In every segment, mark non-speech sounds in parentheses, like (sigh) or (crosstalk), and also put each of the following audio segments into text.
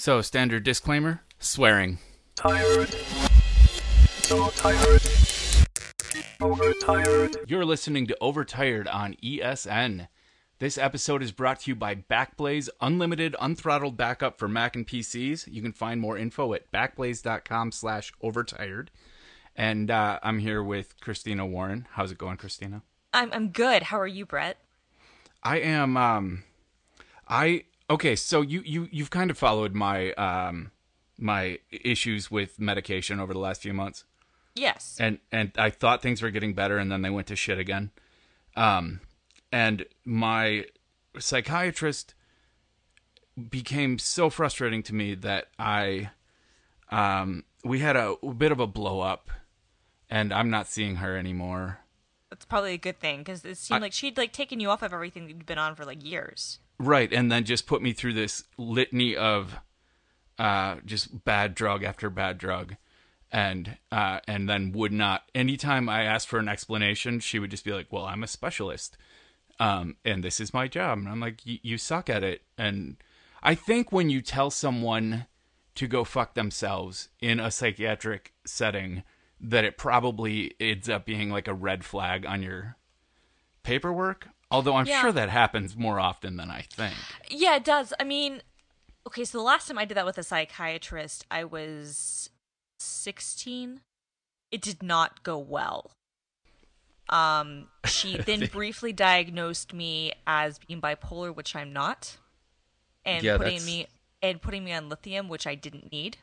So, standard disclaimer swearing. Tired. So tired. Overtired. You're listening to Overtired on ESN. This episode is brought to you by Backblaze Unlimited Unthrottled Backup for Mac and PCs. You can find more info at backblaze.com slash overtired. And uh, I'm here with Christina Warren. How's it going, Christina? I'm I'm good. How are you, Brett? I am um I okay, so you you you've kind of followed my um my issues with medication over the last few months. Yes. and and I thought things were getting better, and then they went to shit again. Um, and my psychiatrist became so frustrating to me that I, um, we had a, bit of a blow up, and I'm not seeing her anymore. That's probably a good thing because it seemed I- like she'd like taken you off of everything that you'd been on for like years. Right, and then just put me through this litany of uh, just bad drug after bad drug, and uh, and then would not. Anytime I asked for an explanation, she would just be like, "Well, I'm a specialist, um, and this is my job." And I'm like, "Y- "You suck at it." And I think when you tell someone to go fuck themselves in a psychiatric setting, that it probably ends up being like a red flag on your paperwork. Although I'm Yeah. sure that happens more often than I think. Yeah, it does. I mean, okay, so the last time I did that with a psychiatrist, I was 16. It did not go well. Um, she (laughs) then briefly diagnosed me as being bipolar, which I'm not, and Yeah, putting that's- me and putting me on lithium, which I didn't need.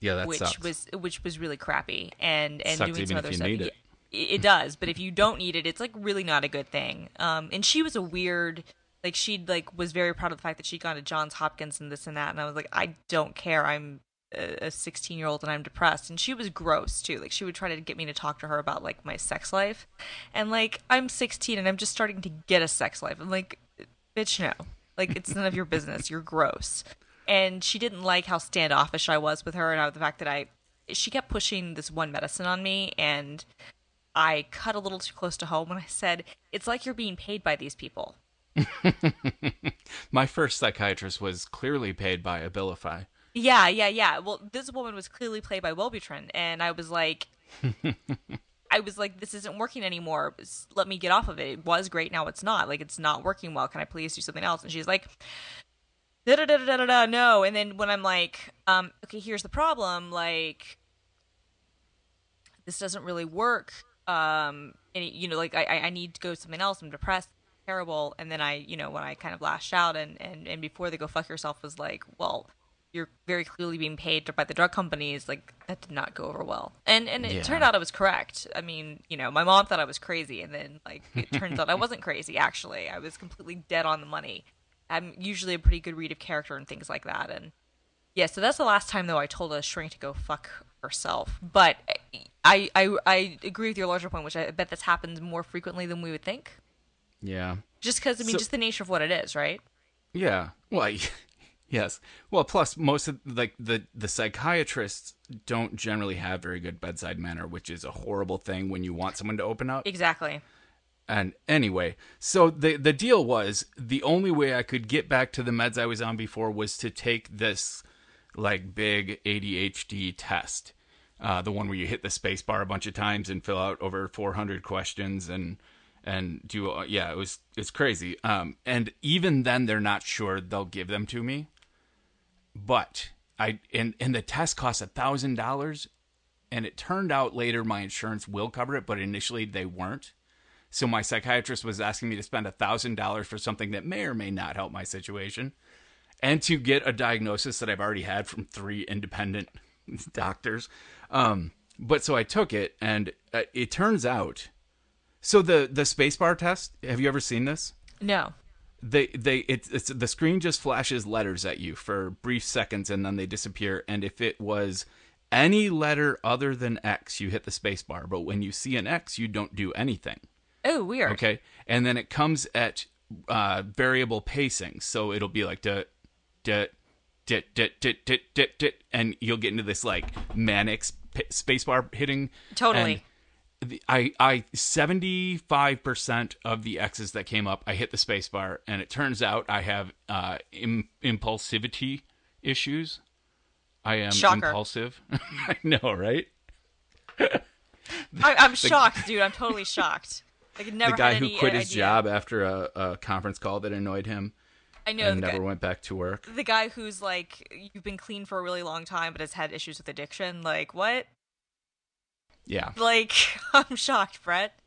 Yeah, that which sucks. was which was really crappy and and Sucks doing even some if other you stuff. need it. does, but if you don't need it, it's like really not a good thing. Um, and she was a weird, like she like was very proud of the fact that she'd gone to Johns Hopkins and this and that, and I was like, I don't care. I'm a 16 year old and I'm depressed. And she was gross too. Like she would try to get me to talk to her about like my sex life, and like I'm 16 and I'm just starting to get a sex life. I'm like, bitch, no. Like it's none of your business. You're gross. And she didn't like how standoffish I was with her, and the fact that I, she kept pushing this one medicine on me, and I cut a little too close to home when I said, "It's like you're being paid by these people." (laughs) My first psychiatrist was clearly paid by Abilify. Yeah, yeah, yeah. Well, this woman was clearly played by Wellbutrin, and I was like, (laughs) I was like, this isn't working anymore. Let me get off of it. It was great, now it's not. Like, it's not working well. Can I please do something else? And she's like, da da da da da da. No. And then when I'm like, um, okay, here's the problem. Like, this doesn't really work. Um, and you know, like I, I need to go something else. I'm depressed, terrible. And then I, you know, when I kind of lashed out and and and before they go fuck yourself was like, well, you're very clearly being paid by the drug companies. Like that did not go over well. And and it Yeah. turned out I was correct. I mean, you know, my mom thought I was crazy, and then like it turns out I wasn't crazy. Actually, I was completely dead on the money. I'm usually a pretty good read of character and things like that, and yeah, so that's the last time though I told a shrink to go fuck herself. But I I I agree with your larger point, which I bet this happens more frequently than we would think. Yeah. Just because I mean, So- just the nature of what it is, right? Yeah. Well, I- (laughs) yes. Well, plus most of like the the psychiatrists don't generally have very good bedside manner, which is a horrible thing when you want someone to open up. Exactly. And anyway, so the the deal was the only way I could get back to the meds I was on before was to take this like big ADHD test. Uh, the one where you hit the space bar a bunch of times and fill out over 400 questions and and do yeah, it was it's crazy. Um and even then they're not sure they'll give them to me. But I and and the test costs a thousand dollars and it turned out later my insurance will cover it, but initially they weren't. So my psychiatrist was asking me to spend a thousand dollars for something that may or may not help my situation, and to get a diagnosis that I've already had from three independent (laughs) doctors. Um, but so I took it, and uh, it turns out. So the the spacebar test. Have you ever seen this? No. they they it's, it's the screen just flashes letters at you for brief seconds and then they disappear and if it was any letter other than x you hit the spacebar. but when you see an x you don't do anything Oh, weird. okay and then it comes at uh variable pacing so it'll be like da and you'll get into this like manic sp- spacebar hitting Totally. the, I I seventy five percent of the X's that came up, I hit the spacebar, and it turns out I have uh, Im- impulsivity issues. I am Shocker. impulsive. (laughs) I know, right? I, I'm (laughs) shocked, dude. I'm totally shocked. Like, the guy who quit his idea. job after a, a conference call that annoyed him I know and never guy, went back to work. the guy who's like, you've been clean for a really long time, but has had issues with addiction. Like, what? Yeah. Like, (laughs) I'm shocked, Brett.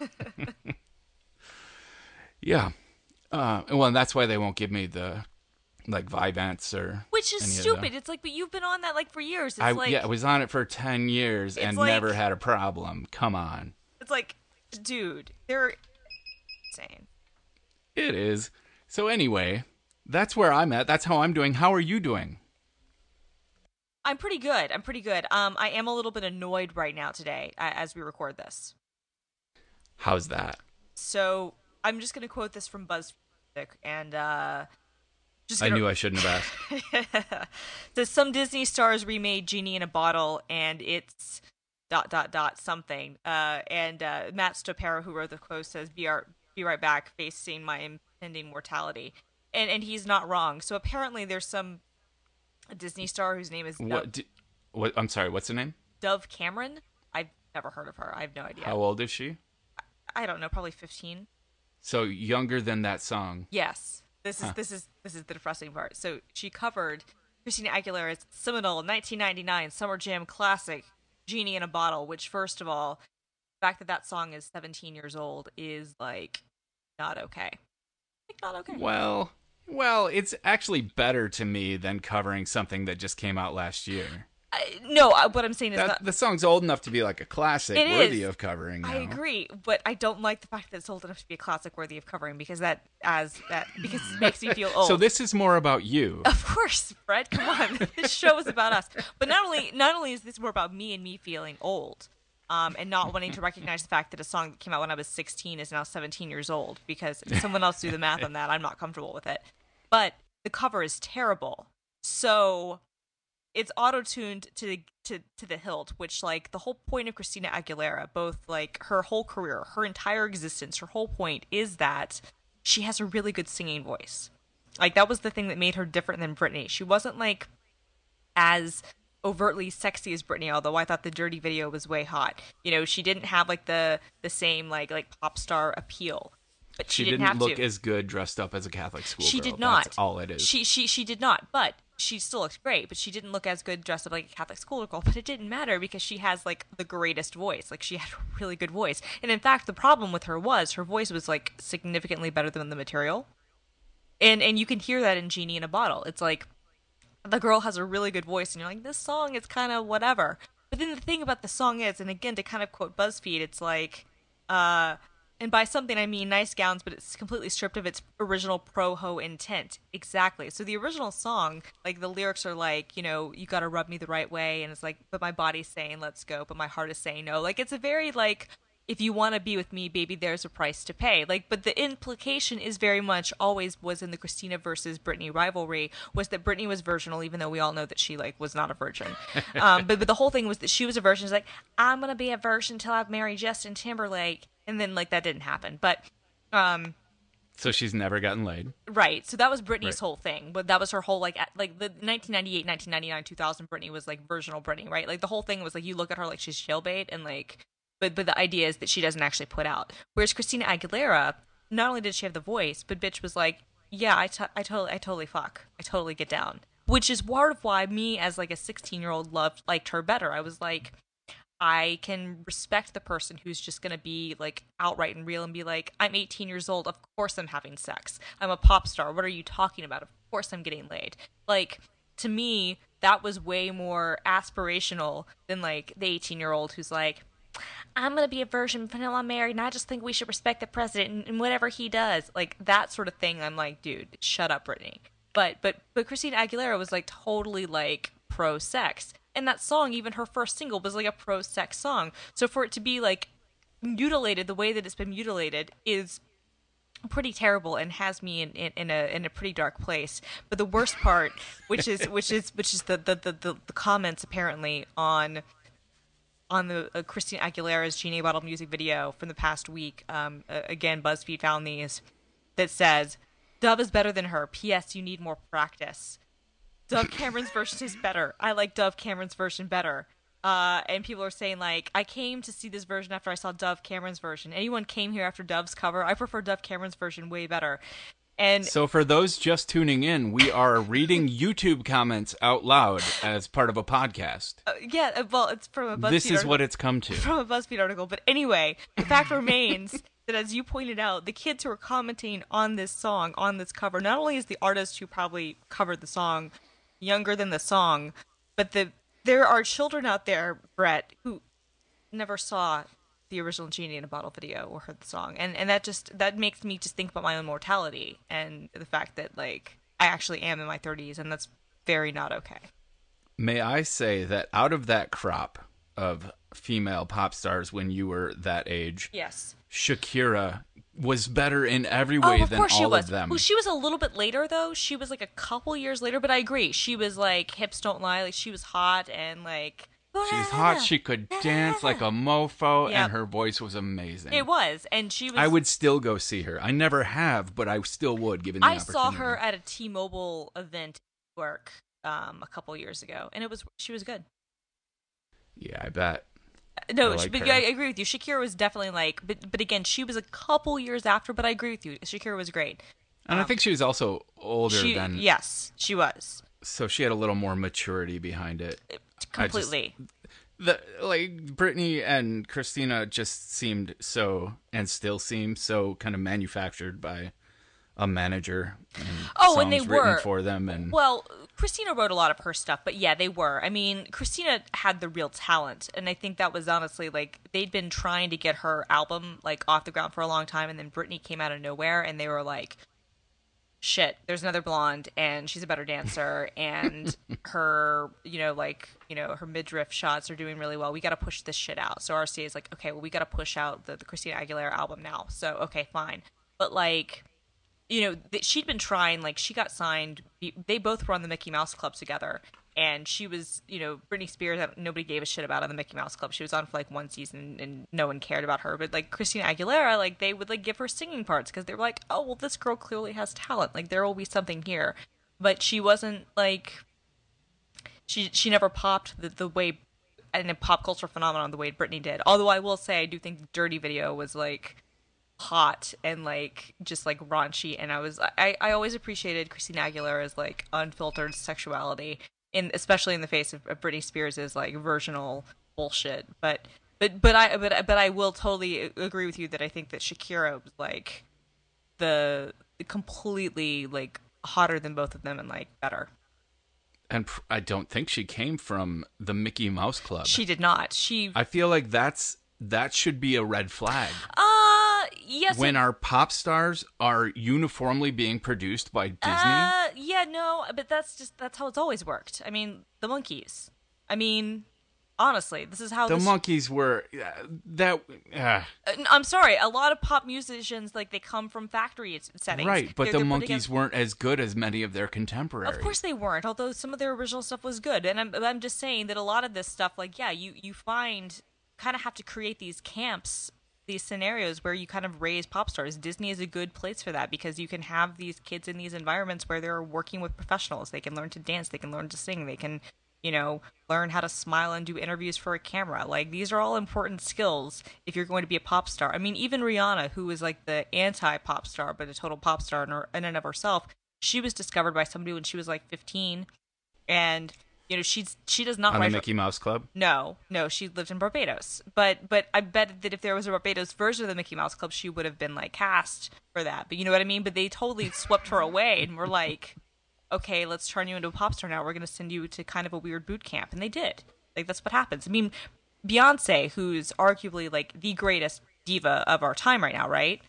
(laughs) Yeah. Uh, well, and that's why they won't give me the like Vyvanse or Which is stupid. It's like, but you've been on that like for years. It's I like, yeah, I was on it for ten years and like- never had a problem. Come on, it's like, dude, they're insane. it is. So anyway, that's where I'm at. That's how I'm doing. How are you doing? I'm pretty good. I'm pretty good. Um, I am a little bit annoyed right now today as we record this. How's that? So I'm just gonna quote this from BuzzFeed, and uh, just I knew I shouldn't have asked. (laughs) Says some Disney stars remade Genie in a Bottle, and it's dot dot dot something. Uh, and uh, Matt Stopera, who wrote the quote, says, "Be our, be right back, facing my mortality," and and he's not wrong. So apparently, there's some Disney star whose name is Dove, What? d what? I'm sorry. What's her name? Dove Cameron. I've never heard of her. I have no idea. How old is she? I don't know. Probably 15. So younger than that song. Yes. This is this is this is the depressing part. So she covered Christina Aguilera's seminal 1999 Summer Jam classic "Genie in a Bottle," which, first of all, the fact that that song is 17 years old is like not okay. Like not okay. Well, well, it's actually better to me than covering something that just came out last year. I, no, I, what I'm saying is That, not. the song's old enough to be like a classic, It worthy is. of covering. Now. I agree, but I don't like the fact that it's old enough to be a classic worthy of covering because that as that because it makes me feel (laughs) old. So this is more about you. Of course, Fred. Come on, (laughs) this show is about us. But not only not only is this more about me and me feeling old, um, and not wanting to recognize the fact that a song that came out when I was 16 is now 17 years old because if someone else do the math on that, I'm not comfortable with it. But the cover is terrible, so it's auto tuned to the to to the hilt, which like the whole point of Christina Aguilera, both like her whole career, her entire existence, her whole point is that she has a really good singing voice. Like that was the thing that made her different than Britney. She wasn't like as overtly sexy as Britney, although I thought the Dirrty video was way hot. You know, she didn't have like the the same like like pop star appeal. But She, she, didn't, have look to. as good dressed up as a Catholic school. Girl. She girl. did not. That's all it is. She she she did not. But she still looks great. But she didn't look as good dressed up like a Catholic schoolgirl. But it didn't matter because she has like the greatest voice. Like she had a really good voice. And in fact, the problem with her was her voice was like significantly better than the material. And and you can hear that in Genie in a Bottle. It's like the girl has a really good voice, and you're like, this song is kind of whatever. But then the thing about the song is, and again, to kind of quote BuzzFeed, it's like, uh, and by something I mean nice gowns, but it's completely stripped of its original pro ho intent. Exactly. So the original song, like the lyrics are like, you know, you gotta rub me the right way, and it's like, but my body's saying let's go, but my heart is saying no. Like it's a very like, if you want to be with me, baby, there's a price to pay. Like, but the implication is very much always was in the Christina versus Britney rivalry was that Britney was virginal, even though we all know that she like was not a virgin. (laughs) um, but but the whole thing was that she was a virgin. It's like I'm gonna be a virgin until I've married Justin Timberlake, and then like that didn't happen. But um, so she's never gotten laid. Right. So that was Britney's Right. whole thing. But that was her whole like like the 1998, 1999, 2000 Britney was like virginal Britney, right? Like the whole thing was like you look at her like she's jailbait and like but but the idea is that she doesn't actually put out. Whereas Christina Aguilera, not only did she have the voice, but bitch was like, yeah, I, t- I totally I totally fuck. I totally get down. Which is part of why me as like a 16-year-old loved liked her better. I was like I can respect the person who's just to be like outright and real and be like, I'm 18 years old. Of course I'm having sex. I'm a pop star. What are you talking about? Of course I'm getting laid. Like, to me, that was way more aspirational than like the 18 year old who's like, I'm going to be a virgin until I'm married and I just think we should respect the president and, and whatever he does. Like, that sort of thing. I'm like, dude, shut up, Britney. But, but, but Christina Aguilera was like totally like pro sex. And that song, even her first single, was like a pro sex song. So for it to be like mutilated the way that it's been mutilated is pretty terrible and has me in, in, in a in a pretty dark place. But the worst part, which is which is which is the, the, the, the comments apparently on on the uh, Christina Aguilera's Genie Bottle music video from the past week. Um, uh, again, BuzzFeed found these that says, "Dove is better than her." P.S. You need more practice. Dove Cameron's version is better. I like Dove Cameron's version better. Uh, and people are saying like, I came to see this version after I saw Dove Cameron's version. Anyone came here after Dove's cover? I prefer Dove Cameron's version way better. And So for those just tuning in, we are reading YouTube comments out loud as part of a podcast. uh, yeah, uh, well, it's from a BuzzFeed This is article. what it's come to. from a BuzzFeed article. But anyway, the fact remains (laughs) that, as you pointed out, the kids who are commenting on this song, on this cover, not only is the artist who probably covered the song younger than the song, but the there are children out there, Brett, who never saw the original Genie in a Bottle video or heard the song, and and that just that makes me just think about my own mortality and the fact that like I actually am in my 30s, and that's very not okay. May I say that out of that crop of female pop stars when you were that age, Yes. Shakira was better in every Oh, way of than all she was. of them. Well, she was a little bit later though. She was like a couple years later, but I agree. She was like hips don't lie. Like she was hot and like She's hot. She could dance like a mofo, Yep. and her voice was amazing. It was, and she was. I would still go see her. I never have, but I still would, given the I saw her at a T-Mobile event at work um a couple years ago, and it was she was good. Yeah, I bet. No, I she- like but her. yeah, I agree with you. Shakira was definitely like, but but again, she was a couple years after. But I agree with you. Shakira was great. And I think she was also older Um, She, than, yes, she was so she had a little more maturity behind it. I just- completely. the like Britney and Christina just seemed so and still seem so kind of manufactured by a manager. And Oh, and they were. for them and Well, Christina wrote a lot of her stuff, but yeah, they were. I mean, Christina had the real talent, and I think that was honestly like they'd been trying to get her album like off the ground for a long time, and then Britney came out of nowhere, and they were like, "Shit, there's another blonde, and she's a better dancer, (laughs) and her, you know, like you know, her midriff shots are doing really well. We got to push this shit out." So RCA is like, "Okay, well, we got to push out the, the Christina Aguilera album now." So okay, fine, but like you know, th- she'd been trying, like, she got signed. They both were on the Mickey Mouse Club together. And she was, you know, Britney Spears, that nobody gave a shit about on the Mickey Mouse Club. She was on for like one season and no one cared about her. But like Christina Aguilera, like, they would like give her singing parts because they were like, oh, well, this girl clearly has talent. Like, there will be something here. But she wasn't like, she she never popped the, the way, in a pop culture phenomenon the way Britney did. Although I will say, I do think the Dirrty video was like, hot and like just like raunchy and i was i i always appreciated christina aguilera's like unfiltered sexuality in especially in the face of, of britney spears's like versional bullshit but but but i but but i will totally agree with you that i think that shakira was like the completely like hotter than both of them and like better and pr- I don't think she came from the Mickey Mouse Club. she did not she I feel like that's that should be a red flag. uh yes when it- our pop stars are uniformly being produced by Disney. Uh, yeah, no, but that's just that's how it's always worked. I mean, the Monkees. I mean, honestly, this is how the this, Monkees were uh, that uh, Uh, I'm sorry, a lot of pop musicians like they come from factory settings. right, but They're- the they're Monkees weren't as good as many of their contemporaries. Of course they weren't. Although some of their original stuff was good, and I'm I'm just saying that a lot of this stuff, like yeah, you you find kind of have to create these camps. These scenarios where you kind of raise pop stars. Disney is a good place for that because you can have these kids in these environments where they're working with professionals. They can learn to dance, they can learn to sing, they can, you know, learn how to smile and do interviews for a camera. Like these are all important skills if you're going to be a pop star. I mean, even Rihanna, who was like the anti pop star but a total pop star in, her, in and of herself, she was discovered by somebody when she was like 15, and you know she's she does not on the Mickey Mouse Club. no, no, she lived in Barbados. But but I bet that if there was a Barbados version of the Mickey Mouse Club, she would have been like cast for that. But you know what I mean? But they totally swept her away and were like, "Okay, let's turn you into a pop star now. We're going to send you to kind of a weird boot camp." And they did. Like that's what happens. I mean, Beyonce, who's arguably like the greatest diva of our time right now, right?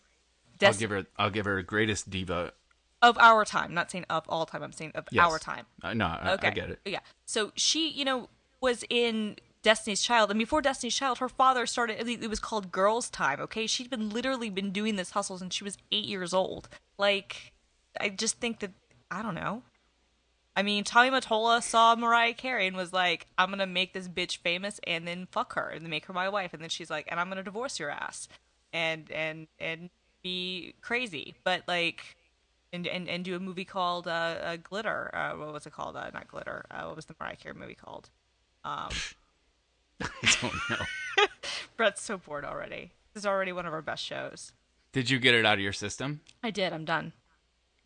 I'll give her. I'll give her greatest diva. Of our time. Not saying of all time. I'm saying of Yes. our time. Uh, no, I, Okay. I get it. Yeah. So she, you know, was in Destiny's Child, and before Destiny's Child, her father started. It was called Girls' Tyme. Okay, she'd been literally been doing this hustle since she was eight years old. Like, I just think that I don't know. I mean, Tommy Mottola saw Mariah Carey and was like, "I'm gonna make this bitch famous and then fuck her and then make her my wife." And then she's like, "And I'm gonna divorce your ass," and and and be crazy. But like, and, and and do a movie called uh, uh Glitter. Uh, what was it called? Uh, not Glitter. Uh, what was the Mariah Carey movie called? Um, (laughs) I don't know. (laughs) Brett's so bored already. This is already one of our best shows. Did you get it out of your system? I did. I'm done.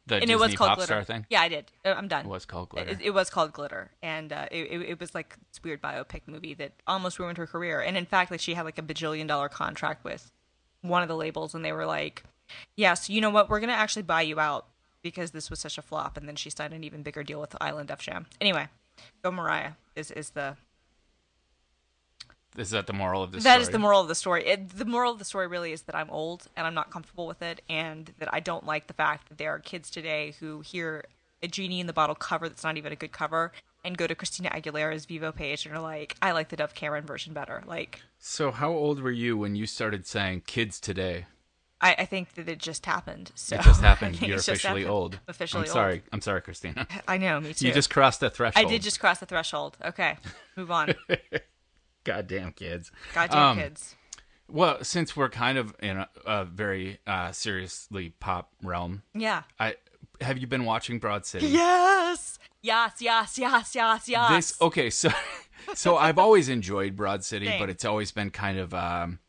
The and Disney it was called Glitter. star thing. Yeah, I did. Uh, I'm done. It was called glitter. It, it was called Glitter, and uh, it, it it was like this weird biopic movie that almost ruined her career. And in fact, like she had like a bajillion dollar contract with one of the labels, and they were like, "Yes, you know what? We're gonna actually buy you out because this was such a flop." And then she signed an even bigger deal with Island Def Jam. Anyway, go Mariah is is the Is that the moral of the that story? is the moral of the story. It, the moral of the story really is that I'm old and I'm not comfortable with it, and that I don't like the fact that there are kids today who hear a genie in the bottle cover that's not even a good cover and go to Christina Aguilera's Vevo page and are like, "I like the Dove Cameron version better." Like, So, how old were you when you started saying "kids today"? I, I think that it just happened. So It just (laughs) happened. You're officially happened. old. Officially I'm old. sorry. I'm sorry, Christina. (laughs) I know, me too. You just crossed the threshold. I did just cross the threshold. Okay, move on. (laughs) Goddamn kids. Goddamn Um, kids. Well, since we're kind of in a, a very uh, seriously pop realm, Yeah. I have you been watching Broad City? Yes. Yes. Yes. Yes. Yes. Yes. This okay, so so I've always enjoyed Broad City, Same. but it's always been kind of um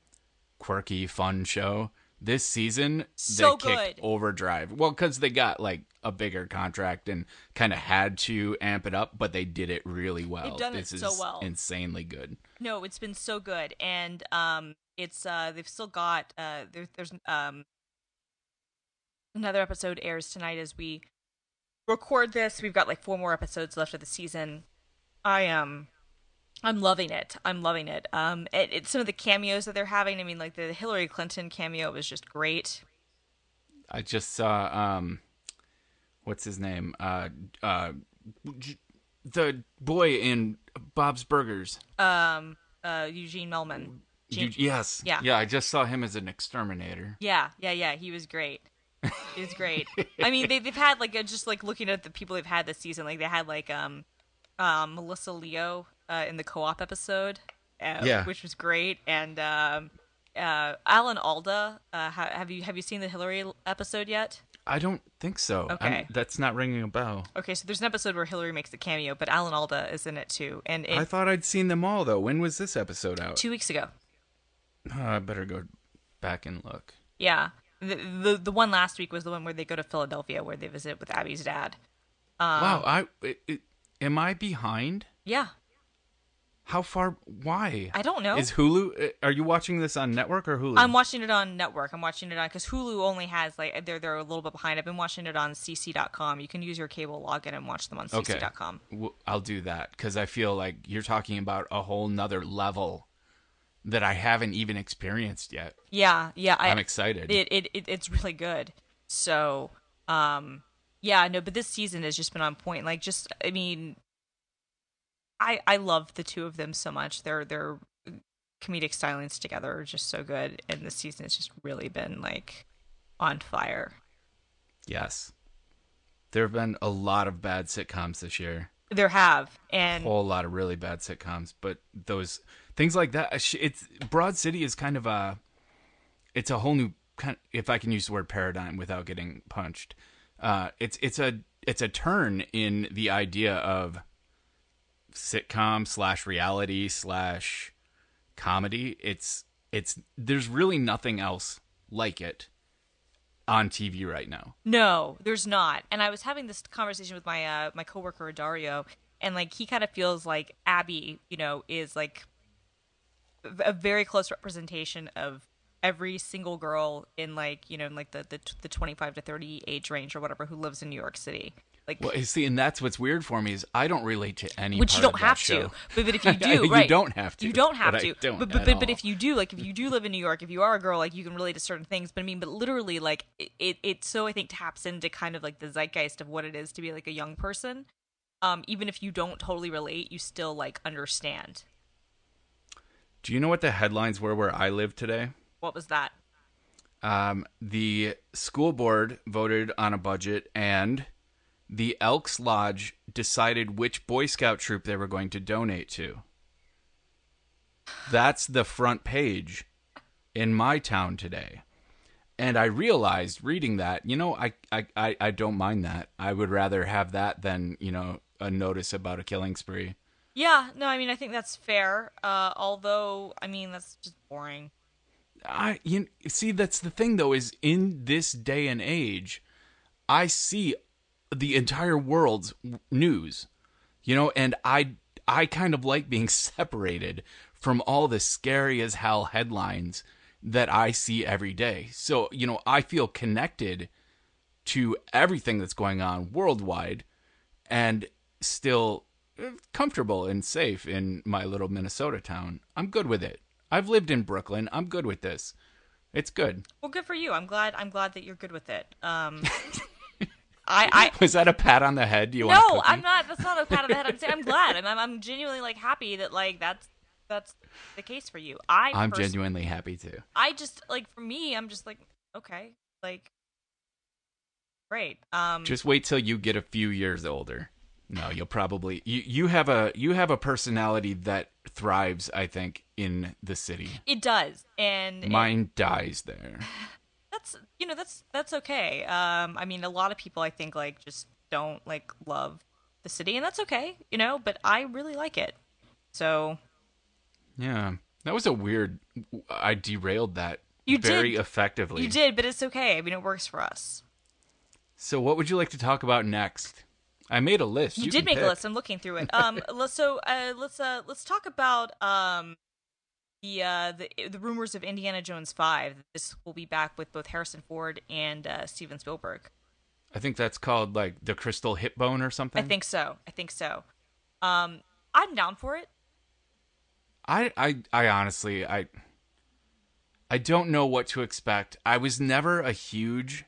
quirky, fun show. This season So they kicked good. overdrive. Well, because they got like a bigger contract and kind of had to amp it up, but they did it really well. They've done it this so well. insanely good. No, it's been so good, and um, it's uh, they've still got uh, there, there's um, another episode airs tonight as we record this. We've got like four more episodes left of the season. I um, I'm loving it. I'm loving it. Um, it, it's some of the cameos that they're having. I mean, like the Hillary Clinton cameo was just great. I just saw um, what's his name? Uh, uh, the boy in Bob's Burgers. Um, uh, Eugene Mirman. You, yes. Yeah. Yeah. I just saw him as an exterminator. Yeah, yeah, yeah. He was great. He was great. I mean, they, they've had like uh, just like looking at the people they've had this season. Like they had like um, um Melissa Leo uh, in the co-op episode, uh, Yeah. which was great, and um, uh, Alan Alda. Uh, ha- have you have you seen the Hillary episode yet? I don't think so. I'm- Okay. that's not ringing a bell. Okay, so there's an episode where Hillary makes a cameo, but Alan Alda is in it too. And it, I thought I'd seen them all though. When was this episode out? two weeks ago, Oh, I better go back and look. yeah, the, the the one last week was the one where they go to Philadelphia, where they visit with Abby's dad. Um, wow, I it, it, am I behind? Yeah, How far? Why? I don't know. Is Hulu? uh, Are you watching this on network or Hulu? I'm watching it on network. I'm watching it on because Hulu only has like they're they're a little bit behind. I've been watching it on CC.com. You can use your cable login and watch them on okay. CC.com. W- I'll do that because I feel like you're talking about a whole nother level that I haven't even experienced yet. Yeah, yeah. I, I'm excited. It, it it it's really good. So, um, yeah, no, but this season has just been on point. Like, just I mean, I I love the two of them so much. Their their comedic stylings together are just so good, and this season has just really been like on fire. yes. There have been a lot of bad sitcoms this year. There have, and a whole lot of really bad sitcoms, but those things like that, it's Broad City is kind of a, it's a whole new kind. If I can use the word paradigm without getting punched, uh, it's it's a it's a turn in the idea of sitcom slash reality slash comedy. It's it's there's really nothing else like it on TV right now. No, there's not. And I was having this conversation with my uh my coworker Dario, and like he kind of feels like Abby, you know, is like a very close representation of every single girl in like you know in like the the, the 25 to 30 age range or whatever who lives in New York City. Like Well, see, and that's what's weird for me is I don't relate to any. which you don't of that have to. But, but if (laughs) you do, You right? don't have to, You don't have but to. don't but but, but, but if you do, like if you do live in New York, if you are a girl, like you can relate to certain things. But I mean, but literally, like it, it, it so I think taps into kind of like the zeitgeist of what it is to be like a young person. Um, even if you don't totally relate, you still like understand. Do you know what the headlines were where I live today? What was that? Um, the school board voted on a budget, and the Elks Lodge decided which Boy Scout troop they were going to donate to. That's the front page in my town today. And I realized reading that, you know, I, I, I, I don't mind that. I would rather have that than, you know, a notice about a killing spree. Yeah, no, I mean, I think that's fair. Uh, although, I mean, that's just boring. I you see that's the thing though is in this day and age, I see the entire world's news, you know, and I I kind of like being (laughs) separated from all the scary as hell headlines that I see every day. So you know I feel connected to everything that's going on worldwide, and still comfortable and safe in my little Minnesota town. I'm good with it. I've lived in Brooklyn. I'm good with this. It's good. Well, good for you. I'm glad. I'm glad that you're good with it. Um, (laughs) I, I (laughs) Was that a pat on the head? You want no? I'm not. That's not a pat on the head. I'm (laughs) saying I'm glad. I'm, I'm, I'm genuinely like happy that like that's that's the case for you. I I'm genuinely happy too. I just like for me, I'm just like okay, like great. Um, Just wait till you get a few years older. No, you'll probably you, you have a you have a personality that thrives, I think, in the city. it does, and and Mine dies there. (laughs) that's you know that's that's okay. Um, I mean, a lot of people I think like just don't like love the city, and that's okay, you know. But I really like it. So Yeah. That was a weird I derailed that You very did. effectively. you did, but it's okay. I mean, it works for us. So what would you like to talk about next? I made a list. You, You did make pick. a list. I'm looking through it. Um, (laughs) let's so uh, let's uh, let's talk about um, the uh, the the rumors of Indiana Jones five. This will be back with both Harrison Ford and uh, Steven Spielberg. I think that's called like the crystal hip bone or something. I think so. I think so. Um, I'm down for it. I, I I honestly I I don't know what to expect. I was never a huge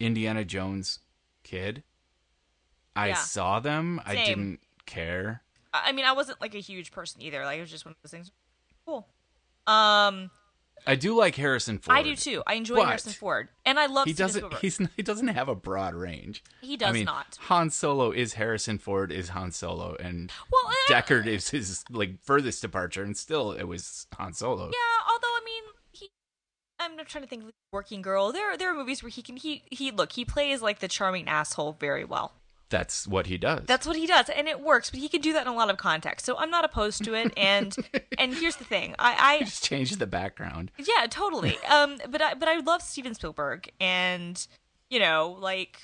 Indiana Jones kid. I Yeah. saw them. I didn't care. I mean, I wasn't like a huge person either. Like it was just one of those things. Cool. Um, I do like Harrison Ford. I do too. I enjoy Harrison Ford, and I love He doesn't. He's he doesn't have a broad range. He does I mean, not. Han Solo is Harrison Ford is Han Solo, and Well, eh, Deckard is his like furthest departure, and still it was Han Solo. Yeah, although I mean, he. I'm not trying to think. Working girl. There, there are movies where he can. He, he. Look, he plays like the charming asshole very well. That's what he does. That's what he does, and it works. But he can do that in a lot of contexts, so I'm not opposed to it. And (laughs) and here's the thing, I, just changed the background. Yeah, totally. (laughs) Um, but I, but I love Steven Spielberg, and you know, like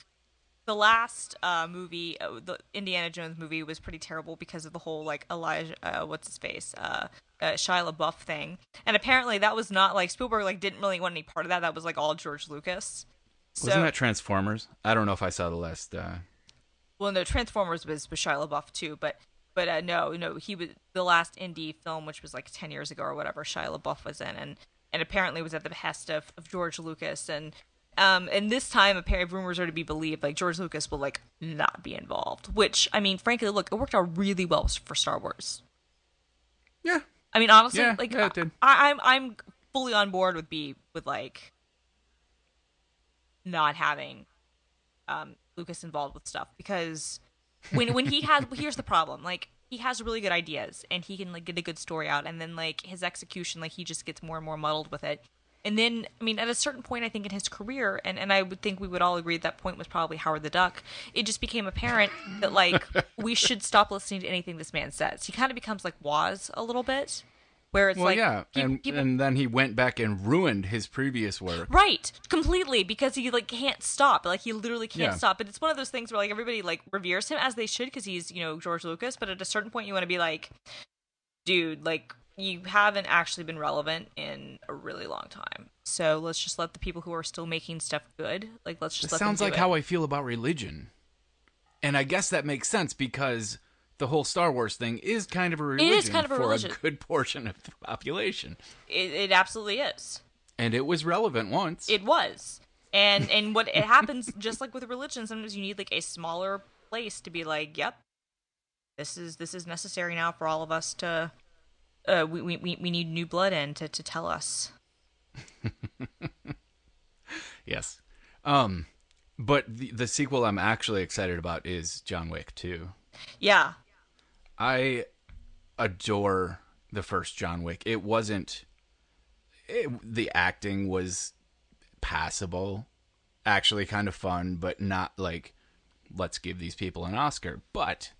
the last uh movie, uh, the Indiana Jones movie, was pretty terrible because of the whole like Elijah, uh, what's his face, uh, uh, Shia LaBeouf thing, and apparently that was not like Spielberg like didn't really want any part of that. That was like all George Lucas. So, Wasn't that Transformers? I don't know if I saw the last. Uh, well, no, Transformers was, with Shia LaBeouf too, but but uh, no, no, he was the last indie film, which was like ten years ago or whatever. Shia LaBeouf was in, and and apparently was at the behest of, of George Lucas, and um, and this time, apparently, rumors are to be believed, like George Lucas will like not be involved. Which I mean, frankly, look, it worked out really well for Star Wars. yeah, I mean, honestly, Yeah, like yeah. I, I'm I'm fully on board with be with like not having um, Lucas involved with stuff because when when he has (laughs) here's the problem like he has really good ideas and he can like get a good story out and then like his execution like he just gets more and more muddled with it. And then I mean at a certain point I think in his career and and I would think we would all agree that point was probably Howard the Duck it just became apparent that like we should stop listening to anything this man says. He kind of becomes like Waz a little bit where it's well, like yeah, and and then he went back and ruined his previous work. Right, completely because he like can't stop. Like he literally can't Yeah. stop. But it's one of those things where like everybody like reveres him as they should because he's you know George Lucas. But at a certain point, you want to be like, dude, like you haven't actually been relevant in a really long time. So let's just let the people who are still making stuff good, like let's just It let sounds like it. how I feel about religion, and I guess that makes sense because the whole Star Wars thing is kind of a religion is kind of a for religion. a good portion of the population, it, it absolutely is. and it was relevant once. It was. And and what it happens (laughs) just like with religion, sometimes you need like a smaller place to be like, yep, this is this is necessary now for all of us to uh we we, we we need new blood in to, to tell us. (laughs) yes, um, but the, the sequel I'm actually excited about is John Wick 2. Yeah. I adore the first John Wick. It wasn't it, the acting was passable, actually kind of fun, but not like let's give these people an Oscar. But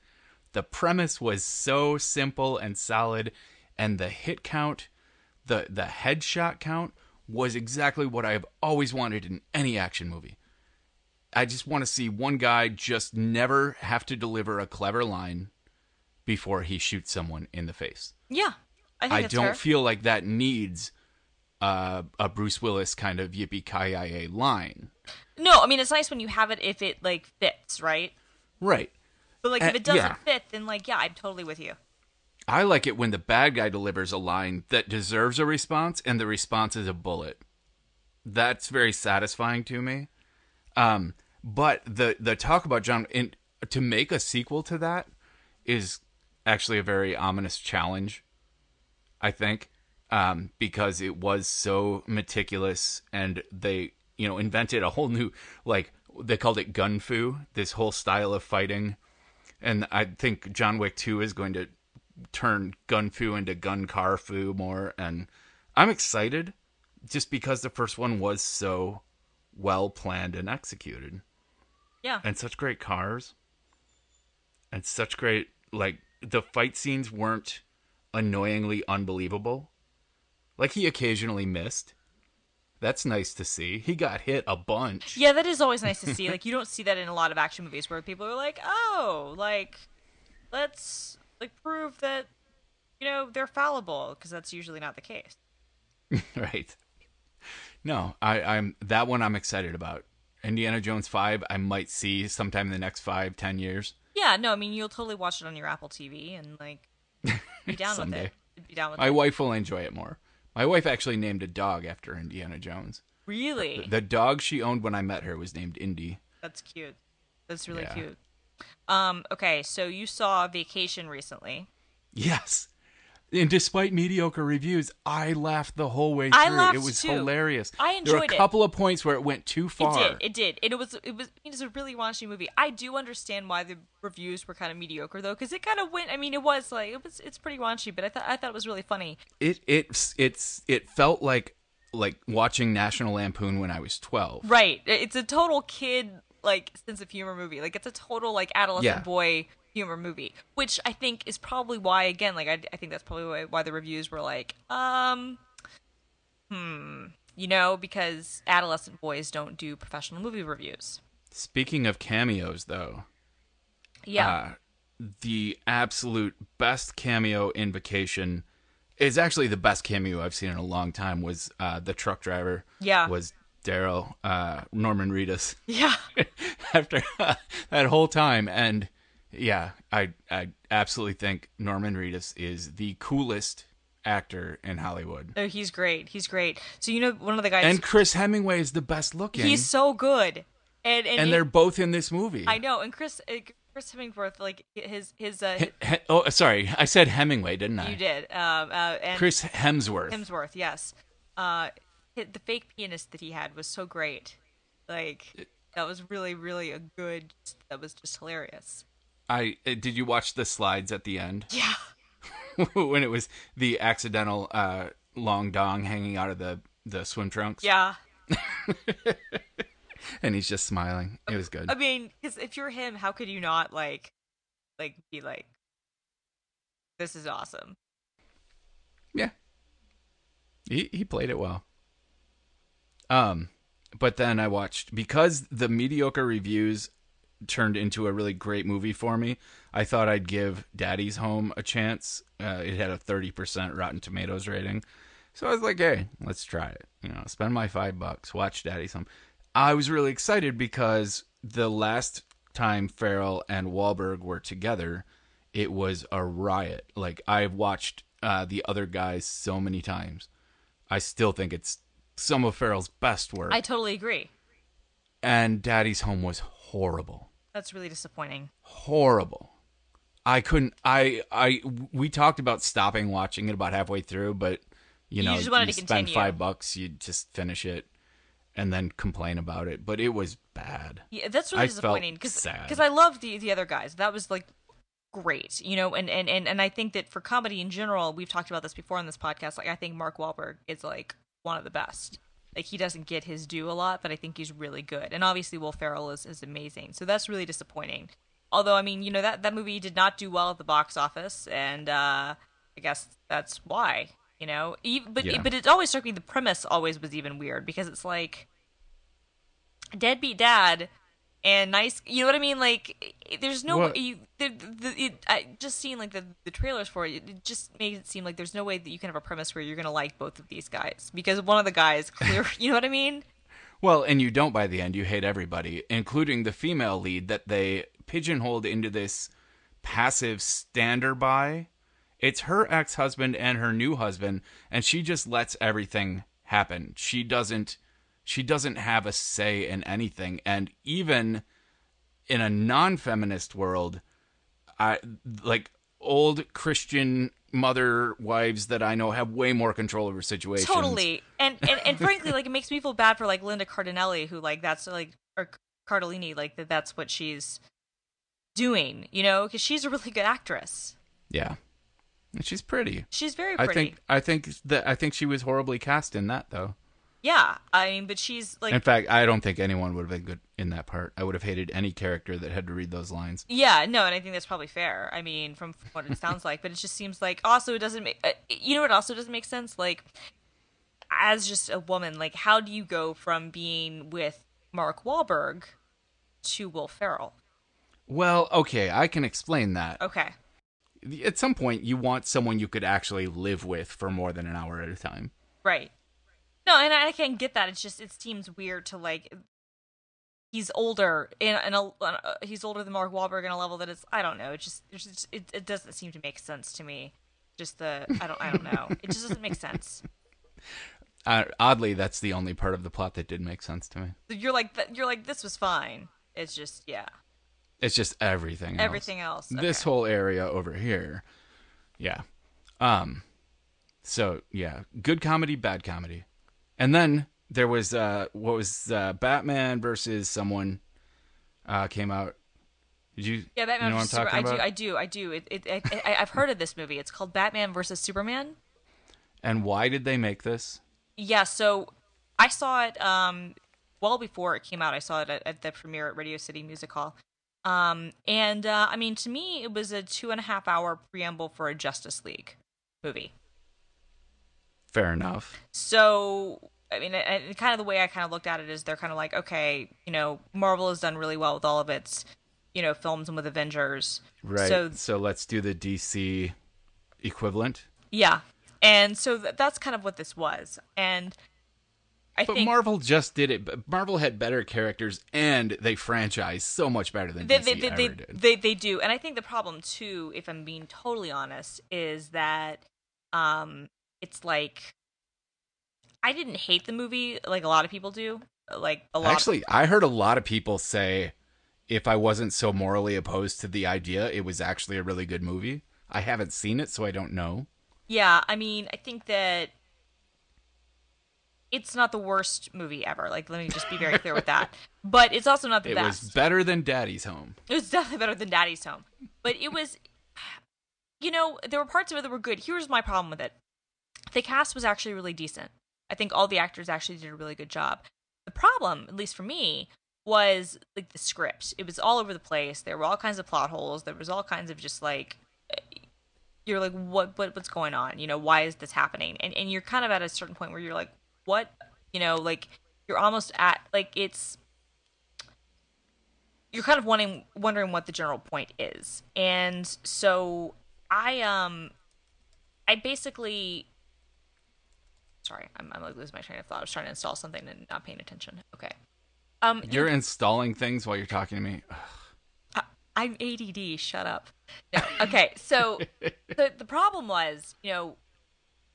the premise was so simple and solid, and the hit count, the the headshot count was exactly what I've always wanted in any action movie. I just want to see one guy just never have to deliver a clever line before he shoots someone in the face. Yeah, I think I don't fair. feel like that needs uh, a Bruce Willis kind of yippee ki yay line. No, I mean it's nice when you have it if it like fits, right? Right. But like Uh, if it doesn't yeah. fit, then like yeah, I'm totally with you. I like it when the bad guy delivers a line that deserves a response and the response is a bullet. That's very satisfying to me. Um, but the the talk about John in, to make a sequel to that is actually a very ominous challenge. I think um, because it was so meticulous and they you know invented a whole new like they called it gun fu this whole style of fighting and I think John Wick 2 is going to turn gun fu into gun car fu more and I'm excited just because the first one was so well planned and executed Yeah. and such great cars and such great like the fight scenes weren't annoyingly unbelievable. Like he occasionally missed. That's nice to see. He got hit a bunch. Yeah, that is always nice to see. Like you don't see that in a lot of action movies where people are like, "Oh, like let's like prove that you know they're fallible," because that's usually not the case. (laughs) right. No i i'm that one i'm excited about. Indiana jones 5 i might see sometime in the next five ten years Yeah, no, I mean you'll totally watch it on your Apple TV and like be (laughs) down with it. Be down with my it. wife will enjoy it more my wife actually named a dog after indiana jones Really? the dog she owned when i met her was named indy That's cute. That's really Yeah. cute. Um, okay, so you saw Vacation recently. Yes. And despite mediocre reviews, I laughed the whole way through. I laughed it was too. hilarious. I enjoyed it. There were a it. couple of points where it went too far. It did. It did. And it was it was it was a really raunchy movie. I do understand why the reviews were kind of mediocre though, because it kind of went. I mean, it was like it was it's pretty raunchy, but I thought I thought it was really funny. It it's it's it felt like like watching National Lampoon when I was twelve. Right. It's a total kid like sense of humor movie. Like it's a total like adolescent Yeah. boy humor movie, which I think is probably why again like I, I think that's probably why, why the reviews were like um hmm you know because adolescent boys don't do professional movie reviews. Speaking of cameos, though, Yeah. uh, the absolute best cameo in Vacation is actually the best cameo I've seen in a long time. Was uh, the truck driver? Yeah. Was Daryl uh, Norman Reedus? yeah. (laughs) after that whole time and yeah i i absolutely think norman reedus is the coolest actor in hollywood Oh, he's great. He's great. So you know one of the guys and chris hemingway is the best looking he's so good. And and, and they're both in this movie I know. And Chris uh, Chris Hemsworth like his his uh He- he- oh sorry i said hemingway didn't i you did. Um uh and chris hemsworth Hemsworth, yes. Uh, the fake pianist that he had was so great. Like that was really, really a good. That was just hilarious. I uh, did you watch the slides at the end Yeah. (laughs) when it was the accidental uh long dong hanging out of the the swim trunks Yeah. (laughs) and he's just smiling it was good I mean, because if you're him, how could you not like, like, be like, this is awesome. Yeah. He he played it well. Um but then I watched because the mediocre reviews turned into a really great movie for me. I thought I'd give Daddy's Home a chance. Uh, it had a 30% Rotten Tomatoes rating. So I was like, "Hey, let's try it. You know, spend my 5 bucks, watch Daddy's Home." I was really excited because the last time Ferrell and Wahlberg were together, it was a riot. Like I've watched uh, the other guys so many times. I still think it's some of Ferrell's best work. I totally agree. and Daddy's Home was horrible. That's really disappointing. Horrible. I couldn't I I we talked about stopping watching it about halfway through, but you You know, just wanted you to spend continue. 5 bucks, you just finish it and then complain about it, but it was bad. Yeah, that's really I disappointing because sad. I love the the other guys. That was like great, you know. And, and and and I think that for comedy in general, we've talked about this before on this podcast. Like I think Mark Wahlberg is like one of the best. Like he doesn't get his due a lot, but I think he's really good. And obviously Will Ferrell is, is amazing. So that's really disappointing. Although I mean, you know that that movie did not do well at the box office, and uh, I guess that's why. You know, even, but Yeah. but it always struck me the premise always was even weird because it's like deadbeat dad and nice you know what i mean like there's no What? you the, the, it, I, just seeing like the, the trailers for it it just made it seem like there's no way that you can have a premise where you're gonna like both of these guys because one of the guys clear (laughs) you know what i mean Well, and you don't by the end. You hate everybody, including the female lead that they pigeonholed into this passive stander by. It's her ex husband and her new husband, and she just lets everything happen. She doesn't she doesn't have a say in anything. And even in a non feminist world, I like old Christian mother wives that I know have way more control over situations. totally and, and and frankly like it makes me feel bad for like linda cardinelli who like that's like or cardellini like that that's what she's doing you know because she's a really good actress Yeah. And she's pretty. she's very I think I think that I think she was horribly cast in that though. Yeah i mean but she's like in fact, I don't think anyone would have been good in that part. I would have hated any character that had to read those lines. Yeah, no, and I think that's probably fair. I mean, from what it sounds like, but it just seems like also it doesn't make. Uh, you know what also doesn't make sense? Like, as just a woman, like how do you go from being with Mark Wahlberg to Will Ferrell? Well, okay, I can explain that. Okay, At some point, you want someone you could actually live with for more than an hour at a time. right. No, and I can't get that. It's just it seems weird to like. He's older in, in a he's older than Mark Wahlberg in a level that is I don't know. It just, it's just it, it doesn't seem to make sense to me. Just the I don't I don't know. It just doesn't make sense. (laughs) Uh, oddly, that's the only part of the plot that did make sense to me. you're like you're like this was fine. It's just yeah, It's just everything. else. everything else. This whole area over here, yeah. Um, so yeah, good comedy, bad comedy, and then there was uh, what was uh, Batman versus someone uh, came out. Did you? yeah, Batman You know versus talking I do, about? I do, I do. It, it, I, I, I've heard of this movie. It's called Batman versus Superman. And why did they make this? Yeah, so I saw it um well before it came out. I saw it at, at the premiere at Radio City Music Hall. Um, and uh, I mean, to me, it was a two and a half hour preamble for a Justice League movie. Fair enough. So, I mean, and kind of the way I kind of looked at it is they're kind of like, okay, you know, Marvel has done really well with all of its, you know, films and with Avengers. Right. So, So, let's do the DC equivalent. yeah. And so th- that's kind of what this was. And I But think Marvel just did it. But Marvel had better characters, and they franchise so much better than they, DC they, they, ever they, did. they, they do. And I think the problem, too, if I'm being totally honest, is that um, it's like I didn't hate the movie like a lot of people do. Like a lot Actually, I heard a lot of people say if I wasn't so morally opposed to the idea, it was actually a really good movie. I haven't seen it, so I don't know. Yeah, I mean, I think that it's not the worst movie ever. Like, let me just be very clear with that. (laughs) But it's also not the It best. was better than Daddy's Home. It was definitely better than Daddy's Home. But it was, (sighs) you know, there were parts of it that were good. Here's my problem with it the cast was actually really decent. I think all the actors actually did a really good job. The problem, at least for me, was like the script. It was all over the place. There were all kinds of plot holes. There was all kinds of just like you're like what what what's going on? You know, why is this happening? And and you're kind of at a certain point where you're like what? You know, like you're almost at like it's you're kind of wanting wondering what the general point is. And so I um I basically sorry, I'm I'm like losing my train of thought. I was trying to install something and not paying attention. Okay. Um You're installing things while you're talking to me. I'm ADD. Shut up. No. Okay. So (laughs) the the problem was, you know,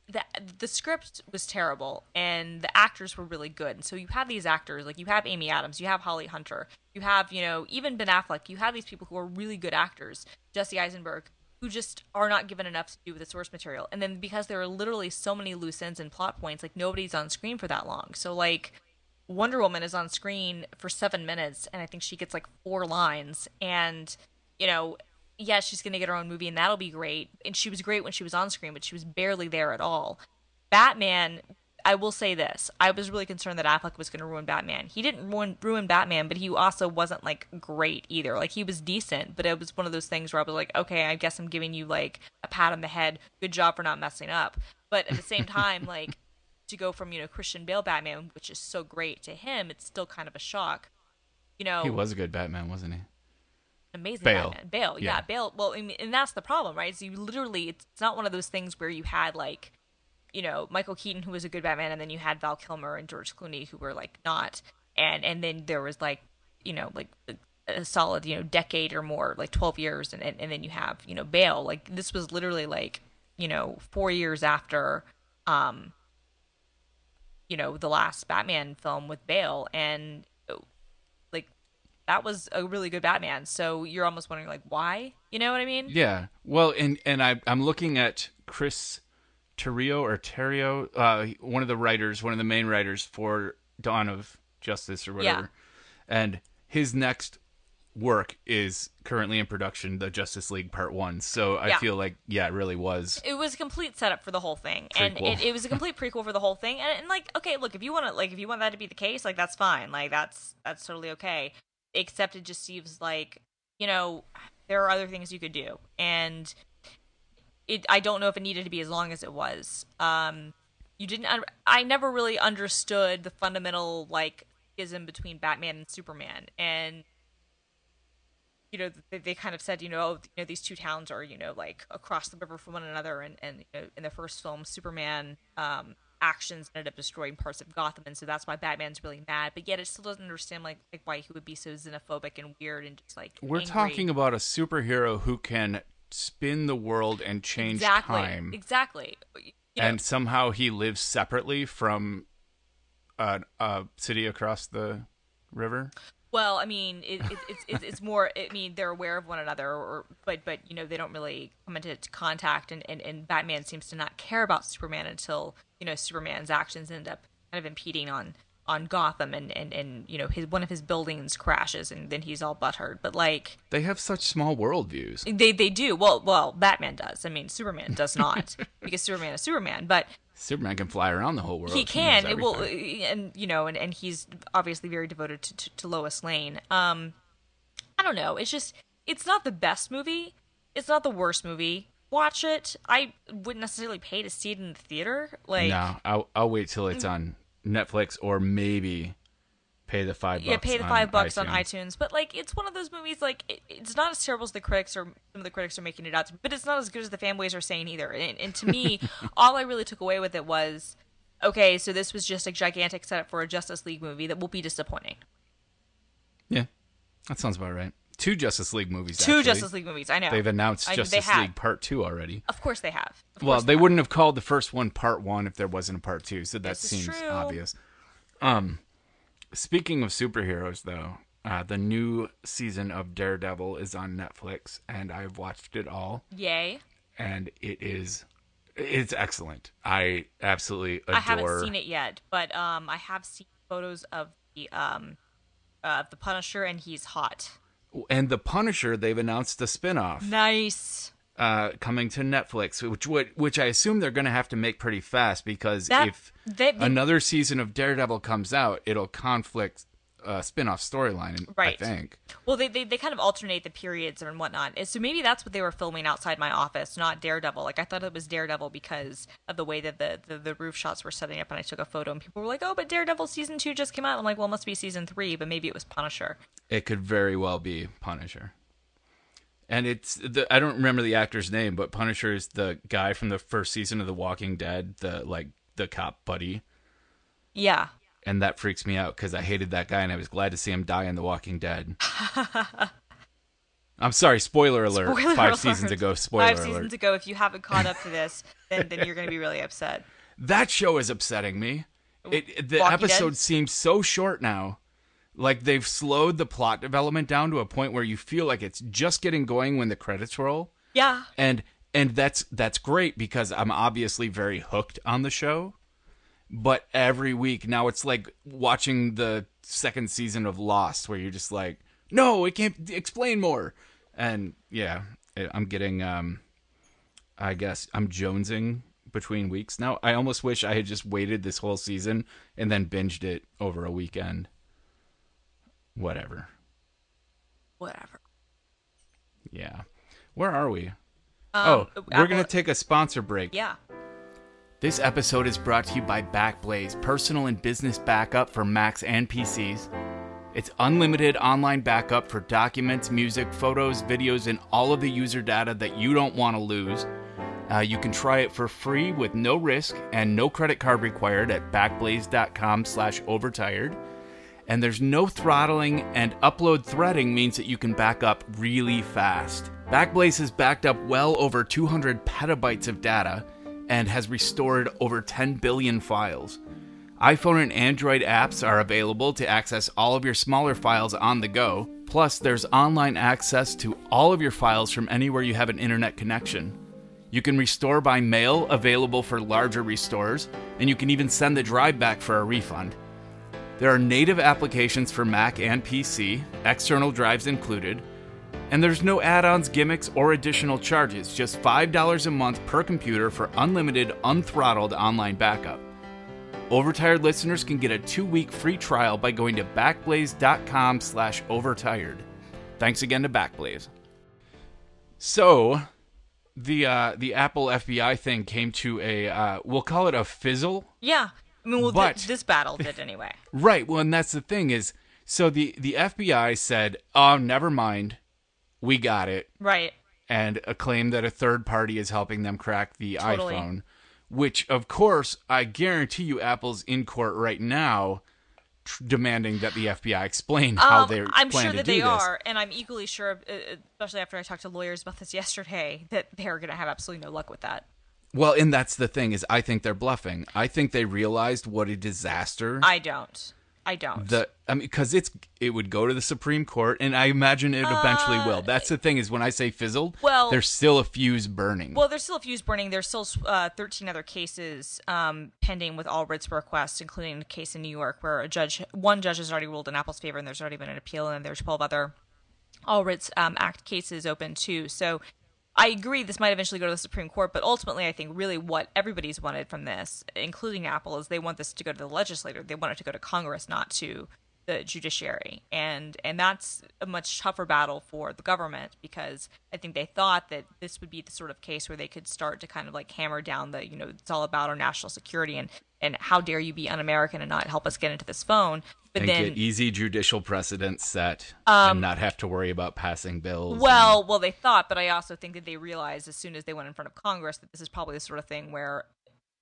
the the script was terrible and the actors were really good. And so you have these actors like you have Amy Adams, you have Holly Hunter, you have you know even Ben Affleck. You have these people who are really good actors, Jesse Eisenberg, who just are not given enough to do with the source material. And then because there are literally so many loose ends and plot points, like nobody's on screen for that long. So like Wonder Woman is on screen for seven minutes, and I think she gets like four lines. And, you know, yeah, she's going to get her own movie, and that'll be great. And she was great when she was on screen, but she was barely there at all. Batman I will say this: I was really concerned that Affleck was going to ruin Batman. He didn't ruin ruin Batman, but he also wasn't like great either. Like he was decent, but it was one of those things where I was like, okay, I guess I'm giving you like a pat on the head. Good job for not messing up. But at the same time, (laughs) like to go from you know Christian Bale Batman, which is so great, to him, it's still kind of a shock. You know, He was a good Batman, wasn't he? amazing Bale. Batman. Bale, yeah. Yeah. Bale. Well, I mean, and that's the problem, right? So you literally, it's, it's not one of those things where you had like, you know, Michael Keaton who was a good Batman, and then you had Val Kilmer and George Clooney who were like not, and and then there was like, you know, like a, solid you know decade or more, like twelve years, and, and and then you have you know Bale. Like this was literally like you know four years after, um, you know, the last Batman film with Bale, and like that was a really good Batman. So you're almost wondering like why? You know what I mean? Yeah. Well, and and I I'm looking at Chris Terrio or Terrio, uh, one of the writers, one of the main writers for Dawn of Justice or whatever, and his next work is currently in production, the Justice League Part One. So I Yeah. feel like yeah, it really was. It was a complete setup for the whole thing, and it, it was a complete prequel for the whole thing. And, and like, okay, look, if you want to, like, if you want that to be the case, like, that's fine. Like, that's that's totally okay. Except it just seems like, you know, there are other things you could do, and it. I don't know if it needed to be as long as it was. Um, you didn't. un- I never really understood the fundamental like schism between Batman and Superman, and you know they, they kind of said you know oh, you know these two towns are you know like across the river from one another and and you know, in the first film superman um actions ended up destroying parts of gotham and so that's why batman's really mad but yet it still doesn't understand like like why he would be so xenophobic and weird and just like We're angry. talking about a superhero who can spin the world and change exactly time, exactly You know, and somehow he lives separately from a, a city across the river. Well, I mean, it, it, it's it's it's more. I mean, they're aware of one another, or but but you know they don't really come into contact, and, and and Batman seems to not care about Superman until you know Superman's actions end up kind of impeding on on Gotham, and and and you know his one of his buildings crashes, and then he's all butthurt. But like They have such small worldviews. they they do well. Well, Batman does. I mean, Superman does not (laughs) because Superman is Superman, but Superman can fly around the whole world. he can it will and you know and, and he's obviously very devoted to, to, to lois lane um i don't know it's just it's not the best movie it's not the worst movie watch it i wouldn't necessarily pay to see it in the theater like no, I'll, I'll wait till it's on Netflix or maybe pay the five. yeah bucks pay the on five bucks on iTunes. itunes but like it's one of those movies like it, it's not as terrible as the critics or some of the critics are making it out to but it's not as good as the fanboys are saying either and, and to me (laughs) all i really took away with it was okay so this was just a gigantic setup for a justice league movie that will be disappointing Yeah, that sounds about right. Two Justice League movies. two actually. Justice League movies. I know. They've announced I- Justice have. League Part Two already. Of course they have. Of Well, course they wouldn't have called the first one Part One if there wasn't a Part Two, so that This is seems obvious. Um, speaking of superheroes, though, uh, the new season of Daredevil is on Netflix, and I've watched it all, Yay! and it is it's excellent. I absolutely adore. I haven't seen it yet, but um, I have seen photos of the um, uh, the Punisher, and he's hot. And the Punisher, they've announced a spin-off Nice. uh, coming to Netflix, which would which I assume they're going to have to make pretty fast because That if another season of Daredevil comes out, it'll conflict uh, spin-off storyline. Right. I think. well, they, they they kind of alternate the periods and whatnot. So maybe that's what they were filming outside my office, not Daredevil. Like I thought it was Daredevil because of the way that the, the, the roof shots were setting up, and I took a photo, and people were like, "Oh, but Daredevil season two just came out." I'm like, "Well, it must be season three, but maybe it was Punisher." It could very well be Punisher. And it's the I don't remember the actor's name, but Punisher is the guy from the first season of The Walking Dead, the like the cop buddy, Yeah. And that freaks me out because I hated that guy and I was glad to see him die in The Walking Dead. (laughs) I'm sorry, spoiler alert. Spoiler Five alert. seasons ago, spoiler Five alert. seasons ago. If you haven't caught up to this, then then you're going to be really upset. That show is upsetting me. It, the Walking episode Dead? seems so short now. Like they've slowed the plot development down to a point where you feel like it's just getting going when the credits roll. Yeah. And and that's that's great because I'm obviously very hooked on the show. But every week now it's like watching the second season of Lost where you're just like, "No, it can't explain more." And yeah, I'm getting um I guess I'm jonesing between weeks now. I almost wish I had just waited this whole season and then binged it over a weekend. Whatever. Whatever. Yeah. Where are we? Um, oh, we're going to take a sponsor break. Yeah. This episode is brought to you by Backblaze, personal and business backup for Macs and PCs. It's unlimited online backup for documents, music, photos, videos, and all of the user data that you don't want to lose. Uh, you can try it for free with no risk and no credit card required at backblaze.com slash overtired. And there's no throttling, and upload threading means that you can back up really fast. Backblaze has backed up well over 200 petabytes of data and has restored over 10 billion files. iPhone and Android apps are available to access all of your smaller files on the go. Plus, there's online access to all of your files from anywhere you have an internet connection. You can restore by mail, available for larger restores, and you can even send the drive back for a refund. There are native applications for Mac and PC, external drives included, and there's no add ons, gimmicks, or additional charges, just $5 a month per computer for unlimited, unthrottled online backup. Overtired listeners can get a two-week free trial by going to backblaze.com slash overtired. Thanks again to Backblaze. So, the uh, the Apple FBI thing came to a uh, we'll call it a fizzle. Yeah. I mean, well, But- th- this battle did anyway. (laughs) Right. Well, and that's the thing is, so the the FBI said, "Oh, never mind, we got it," right. and a claim that a third party is helping them crack the Totally. iPhone. Which, of course, I guarantee you, Apple's in court right now, tr- demanding that the FBI explain how Um, they I'm plan sure to that do they this. are, and I'm equally sure, uh, especially after I talked to lawyers about this yesterday, (laughs) that they're going to have absolutely no luck with that. Well, and that's the thing is, I think they're bluffing. I think they realized what a disaster I don't. I don't. the I mean because it's it would go to the Supreme Court and I imagine it eventually will. That's the thing is when I say fizzled, Uh, well- there's still a fuse burning. Well, there's still a fuse burning. There's still uh, 13 other cases um, pending with all writs requests, including a case in New York where a judge, one judge has already ruled in Apple's favor, and there's already been an appeal, and there's 12 other all writs um, act cases open too. So I agree this might eventually go to the Supreme Court, but ultimately, I think really what everybody's wanted from this, including Apple, is they want this to go to the legislature. They want it to go to Congress, not to the judiciary, and and that's a much tougher battle for the government because I think they thought that this would be the sort of case where they could start to kind of like hammer down the you know it's all about our national security and and how dare you be un-American and not help us get into this phone. But and then get easy judicial precedents set and not have to worry about passing bills. and- Um, Well, well, they thought, but I also think that they realized as soon as they went in front of Congress that this is probably the sort of thing where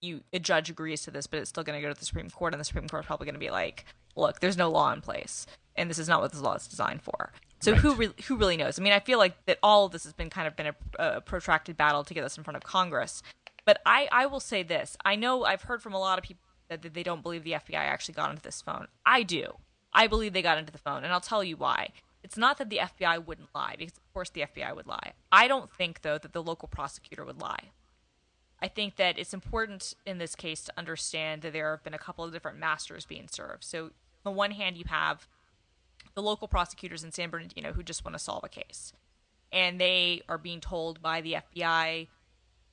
you a judge agrees to this, but it's still going to go to the Supreme Court, and the Supreme Court is probably going to be like, "Look, there's no law in place, and this is not what this law is designed for." So who re- who really knows? I mean, I feel like that all of this has been kind of been a, a protracted battle to get this in front of Congress. But I, I will say this: I know I've heard from a lot of people that, that they don't believe the FBI actually got into this phone. I do. I believe they got into the phone, and I'll tell you why. It's not that the FBI wouldn't lie, because of course the FBI would lie. I don't think though that the local prosecutor would lie. I think that it's important in this case to understand that there have been a couple of different masters being served. So, on the one hand, you have the local prosecutors in San Bernardino who just want to solve a case. And they are being told by the FBI,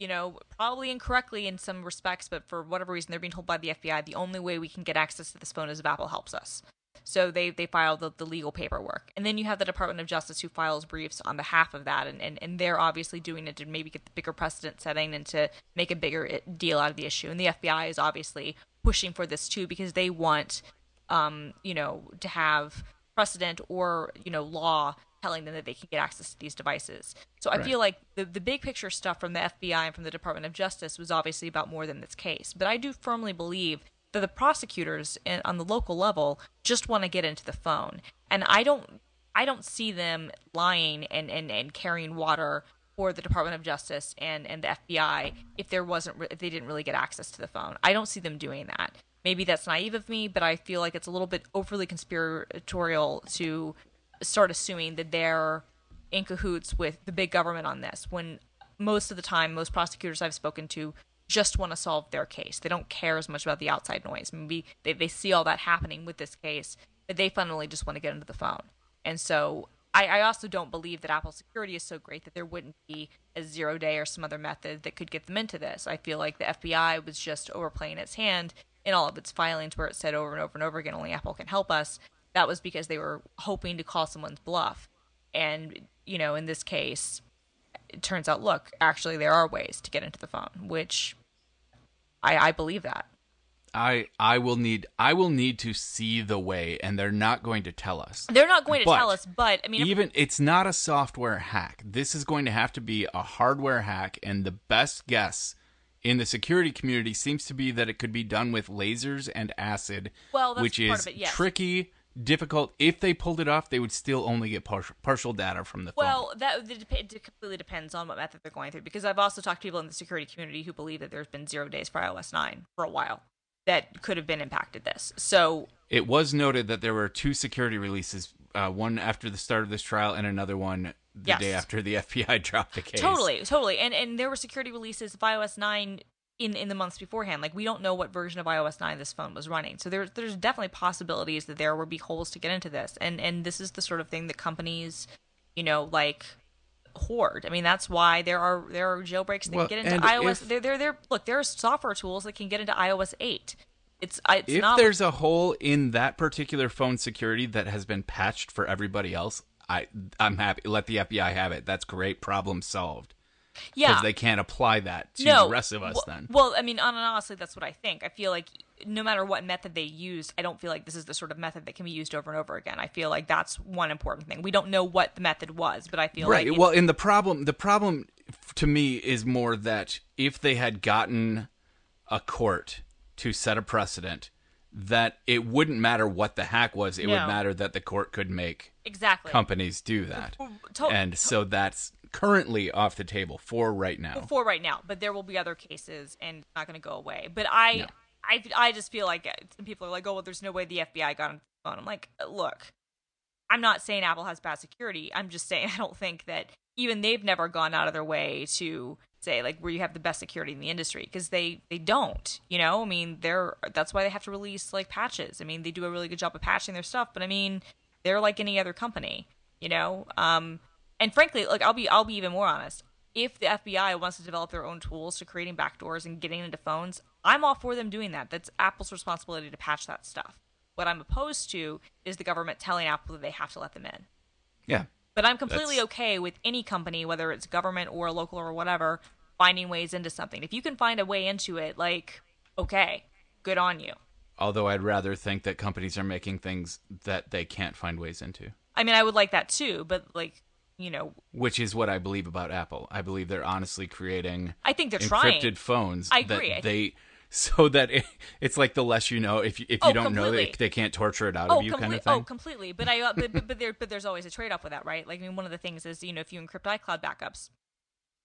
you know, probably incorrectly in some respects, but for whatever reason, they're being told by the FBI the only way we can get access to this phone is if Apple helps us. So they, they file the, the legal paperwork. And then you have the Department of Justice who files briefs on behalf of that. And, and, and they're obviously doing it to maybe get the bigger precedent setting and to make a bigger deal out of the issue. And the FBI is obviously pushing for this too because they want, um, you know, to have precedent or, you know, law telling them that they can get access to these devices. So I Right. feel like the, the big picture stuff from the FBI and from the Department of Justice was obviously about more than this case. But I do firmly believe that the prosecutors in, on the local level just want to get into the phone. And I don't I don't see them lying and, and, and carrying water for the Department of Justice and, and the FBI if there wasn't if they didn't really get access to the phone. I don't see them doing that. Maybe that's naive of me, but I feel like it's a little bit overly conspiratorial to start assuming that they're in cahoots with the big government on this when most of the time most prosecutors I've spoken to just want to solve their case. They don't care as much about the outside noise. Maybe they, they see all that happening with this case, but they fundamentally just want to get into the phone. And so I, I also don't believe that Apple security is so great that there wouldn't be a zero day or some other method that could get them into this. I feel like the FBI was just overplaying its hand in all of its filings where it said over and over and over again, only Apple can help us. That was because they were hoping to call someone's bluff. And, you know, in this case, it turns out, look, actually, there are ways to get into the phone, which I, I believe that. I I will need I will need to see the way, and they're not going to tell us. They're not going to But tell us, but I mean, Even it's not a software hack. This is going to have to be a hardware hack, and the best guess in the security community seems to be that it could be done with lasers and acid, Well, that's which part is of it, yes. tricky, difficult. If they pulled it off, they would still only get partial, partial data from the phone. Well, that it completely depends on what method they're going through. Because I've also talked to people in the security community who believe that there's been zero days for iOS 9 for a while that could have been impacted this. So It was noted that there were two security releases, uh, one after the start of this trial and another one the Yes. day after the (laughs) FBI dropped the case. totally, totally, and and there were security releases of iOS 9 in in the months beforehand. Like we don't know what version of iOS 9 this phone was running. So there's there's definitely possibilities that there would be holes to get into this. And and this is the sort of thing that companies, you know, like hoard. I mean, that's why there are there are jailbreaks that Well, can get into iOS. if- There there there look, there are software tools that can get into iOS 8. It's it's If not there's a hole in that particular phone security that has been patched for everybody else, I I'm happy. Let the FBI have it. That's great. Problem solved. Yeah. Because they can't apply that to no, the rest of us. well, then Well, I mean, honestly, that's what I think. I feel like no matter what method they used, I don't feel like this is the sort of method that can be used over and over again. I feel like that's one important thing. We don't know what the method was, but I feel right. like it- well, and the problem the problem to me is more that if they had gotten a court to set a precedent, that it wouldn't matter what the hack was. It No. would matter that the court could make exactly companies do that. To- and so that's currently off the table for right now. for right now, but there will be other cases, and it's not going to go away. But I, No. I, I just feel like uh, some people are like, oh, well, there's no way the FBI got on the phone. I'm like, look, I'm not saying Apple has bad security. I'm just saying (laughs) I don't think that even they've never gone out of their way to say like where you have the best security in the industry because they they don't you know i mean they're that's why they have to release like patches i mean they do a really good job of patching their stuff but i mean they're like any other company you know um and frankly like i'll be i'll be even more honest if the fbi wants to develop their own tools to creating backdoors and getting into phones i'm all for them doing that that's apple's responsibility to patch that stuff what i'm opposed to is the government telling apple that they have to let them in Yeah. but I'm completely That's- okay with any company, whether it's government or local or whatever, finding ways into something. If you can find a way into it, like, okay, good on you. Although I'd rather think that companies are making things that they can't find ways into, I mean, I would like that too, but like, you know, which is what I believe about Apple. I believe they're honestly creating I think they're encrypted trying. phones I agree. I they so that it, it's like the less you know if you, if you Oh, don't know they, they can't torture it out Oh, of you comple- kind of oh, thing. completely. But I, uh, but, but, but there, but there's always a trade-off with that, right? Like, I mean, one of the things is, you know, if you encrypt iCloud backups,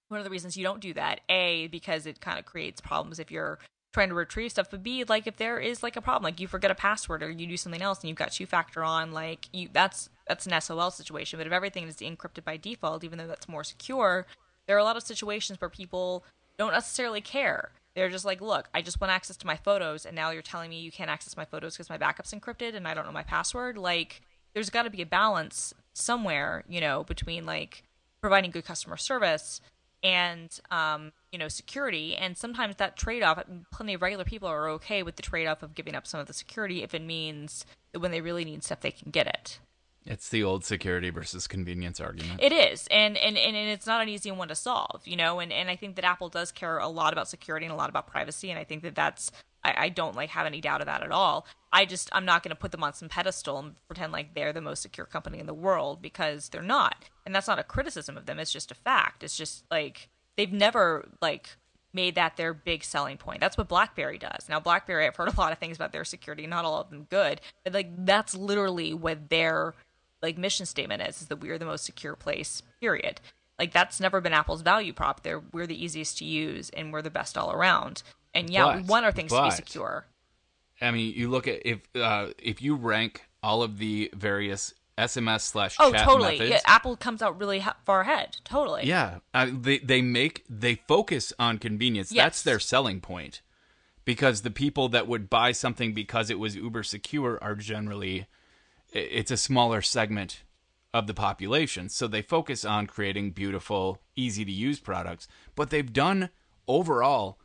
one of the reasons you don't do that, a, because it kind of creates problems if you're trying to retrieve stuff, but b, like if there is like a problem, like you forget a password or you do something else and you've got two-factor on, like you, that's that's an SOL situation. But if everything is encrypted by default, even though that's more secure, there are a lot of situations where people don't necessarily care. They're just like, look, I just want access to my photos, and now you're telling me you can't access my photos because my backup's encrypted and I don't know my password. Like, there's got to be a balance somewhere, you know, between like providing good customer service and um, you know security. And sometimes that trade-off, plenty of regular people are okay with the trade-off of giving up some of the security if it means that when they really need stuff, they can get it. It's the old security versus convenience argument. It is, and, and and it's not an easy one to solve, you know. And and I think that Apple does care a lot about security and a lot about privacy, and I think that that's I, I don't like have any doubt of that at all. I just I'm not going to put them on some pedestal and pretend like they're the most secure company in the world because they're not, and that's not a criticism of them. It's just a fact. It's just like they've never like made that their big selling point. That's what BlackBerry does. Now BlackBerry, I've heard a lot of things about their security, not all of them good, but like that's literally what their like mission statement is, is that we are the most secure place, period. Like that's never been Apple's value prop. They're we're the easiest to use and we're the best all around. And yeah, we want our things to be secure. I mean, you look at if uh, if you rank all of the various SMS slash Oh, chat totally. methods, Yeah, Apple comes out really ha- far ahead. Totally. Yeah, uh, they they make they focus on convenience. Yes. That's their selling point. Because the people that would buy something because it was uber secure are generally it's a smaller segment of the population. So they focus on creating beautiful, easy to use products, but they've done overall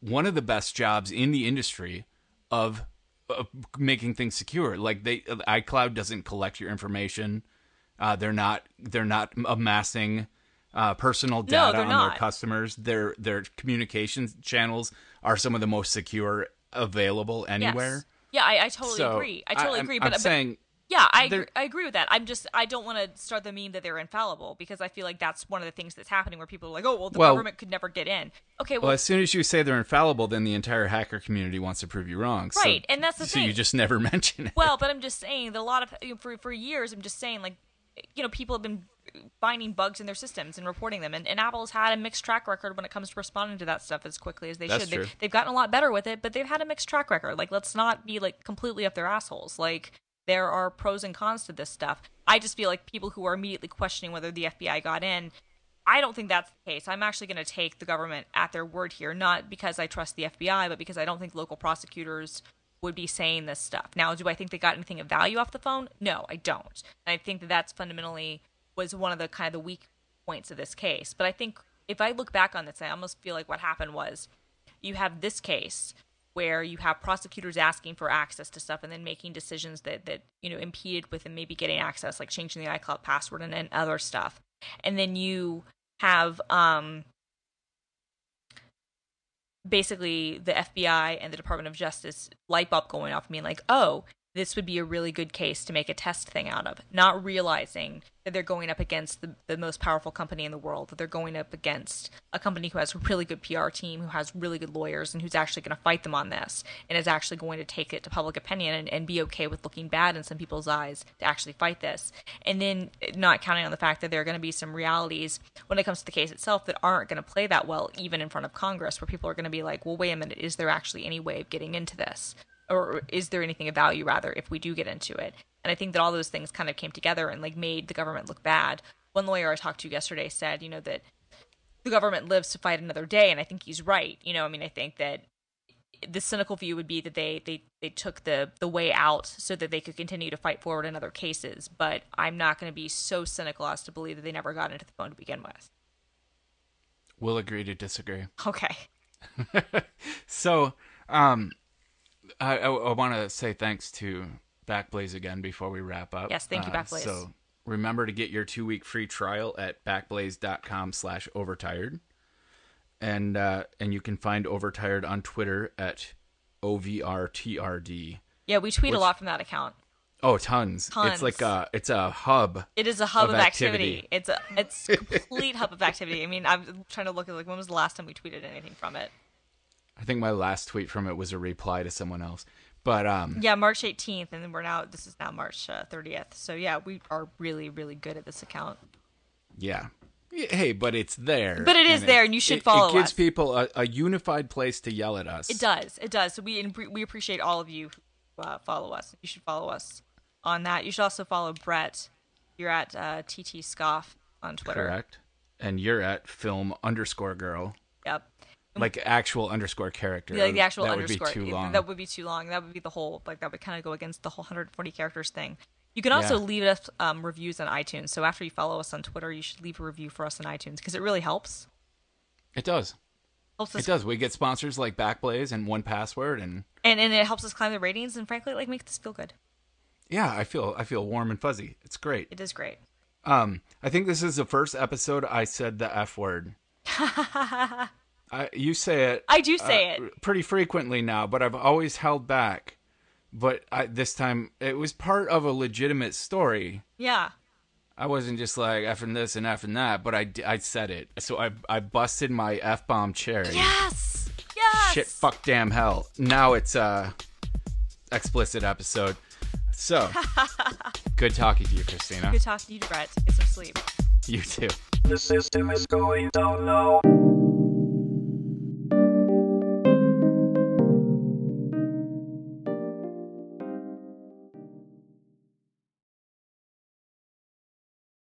one of the best jobs in the industry of, of making things secure. Like they iCloud doesn't collect your information. Uh, they're not they're not amassing uh, personal data they're on not. their customers. Their their communications channels are some of the most secure available anywhere. Yes. Yeah, I, I totally So, agree. I totally I'm- agree. I'm But, but saying yeah, I they're- I agree with that. I'm just I don't want to start the meme that they're infallible because I feel like that's one of the things that's happening where people are like, oh well, the Well- government could never get in. Okay, well, Well, as soon as you say they're infallible, then the entire hacker community wants to prove you wrong. So- Right, and that's the so you just never (laughs) mention it. Well, but I'm just saying that a lot of you know, for for years, I'm just saying like, you know, people have been finding bugs in their systems and reporting them, and, and Apple's had a mixed track record when it comes to responding to that stuff as quickly as they That's should. true. They, they've gotten a lot better with it, but they've had a mixed track record. Like, let's not be like completely up their assholes. Like, there are pros and cons to this stuff. I just feel like people who are immediately questioning whether the FBI got in. I don't think that's the case. I'm actually going to take the government at their word here, not because I trust the FBI, but because I don't think local prosecutors would be saying this stuff. Now, do I think they got anything of value off the phone? No, I don't. And I think that that's fundamentally was one of the kind of the weak points of this case. But I think if I look back on this, I almost feel like what happened was you have this case where you have prosecutors asking for access to stuff and then making decisions that that you know impeded with them maybe getting access, like changing the iCloud password and, and other stuff. And then you have um basically the FBI and the Department of Justice light bulb going off, being like, oh, this would be a really good case to make a test thing out of, not realizing that they're going up against the, the most powerful company in the world, that they're going up against a company who has a really good PR team, who has really good lawyers, and who's actually going to fight them on this, and is actually going to take it to public opinion and, and be okay with looking bad in some people's eyes to actually fight this. And then not counting on the fact that there are going to be some realities when it comes to the case itself that aren't going to play that well, even in front of Congress, where people are going to be like, well, wait a minute, is there actually any way of getting into this? Or is there anything of value rather if we do get into it? And i think that all those things kind of came together and like made the government look bad. One lawyer i talked to yesterday said you know that the government lives to fight another day and i think he's right. You know i mean i think that the cynical view would be that they they they took the the way out so that they could continue to fight forward in other cases. But i'm not going to be so cynical as to believe that they never got into the phone to begin with. We'll agree to disagree. okay. (laughs) So, um, I, I, I want to say thanks to Backblaze again before we wrap up. Yes, thank you, Uh, Backblaze. So remember to get your two week free trial at backblaze.com slash overtired. And, uh, and you can find Overtired on Twitter at OVRTRD. yeah we tweet Which- a lot from that account Oh, tons. Tons. It's like a, it's a hub. It is a hub of of, activity. activity. It's a it's complete hub of activity. I mean, I'm trying to look at like when was the last time we tweeted anything from it? I think my last tweet from it was a reply to someone else. But, um, Yeah, March 18th, and then we're now this is now March uh, 30th. So yeah, we are really really good at this account. Yeah. Hey, but it's there. But it is there, and you should follow It gives us. people a, a unified place to yell at us. It does. It does. So we we appreciate all of you who uh, follow us. You should follow us on that. You should also follow Brett. You're at uh, TT Scoff on Twitter. Correct. And you're at film underscore girl. Like actual underscore character. like the actual that underscore. would be too long. That would be too long. That would be the whole like that would kind of go against the whole 140 characters thing. You can also Yeah. leave us um, reviews on iTunes. So after you follow us on Twitter, you should leave a review for us on iTunes because it really helps. it does. Helps us It does. We get sponsors like Backblaze and 1Password, and and and it helps us climb the ratings. And frankly, like makes us feel good. yeah, I feel I feel warm and fuzzy. It's great. It is great. Um, I think this is the first episode I said the f word. (laughs) I, you say it. I do say uh, it. pretty frequently now, but I've always held back. But I, this time, it was part of a legitimate story. Yeah. I wasn't just like effing this and effing that, but I, I said it. So I I busted my f bomb cherry. Yes. Yes. Shit, fuck, damn, hell. Now it's a explicit episode. So (laughs) good talking to you, Christina. Good talking to you, Brett. Get some sleep. You too. The system is going down now.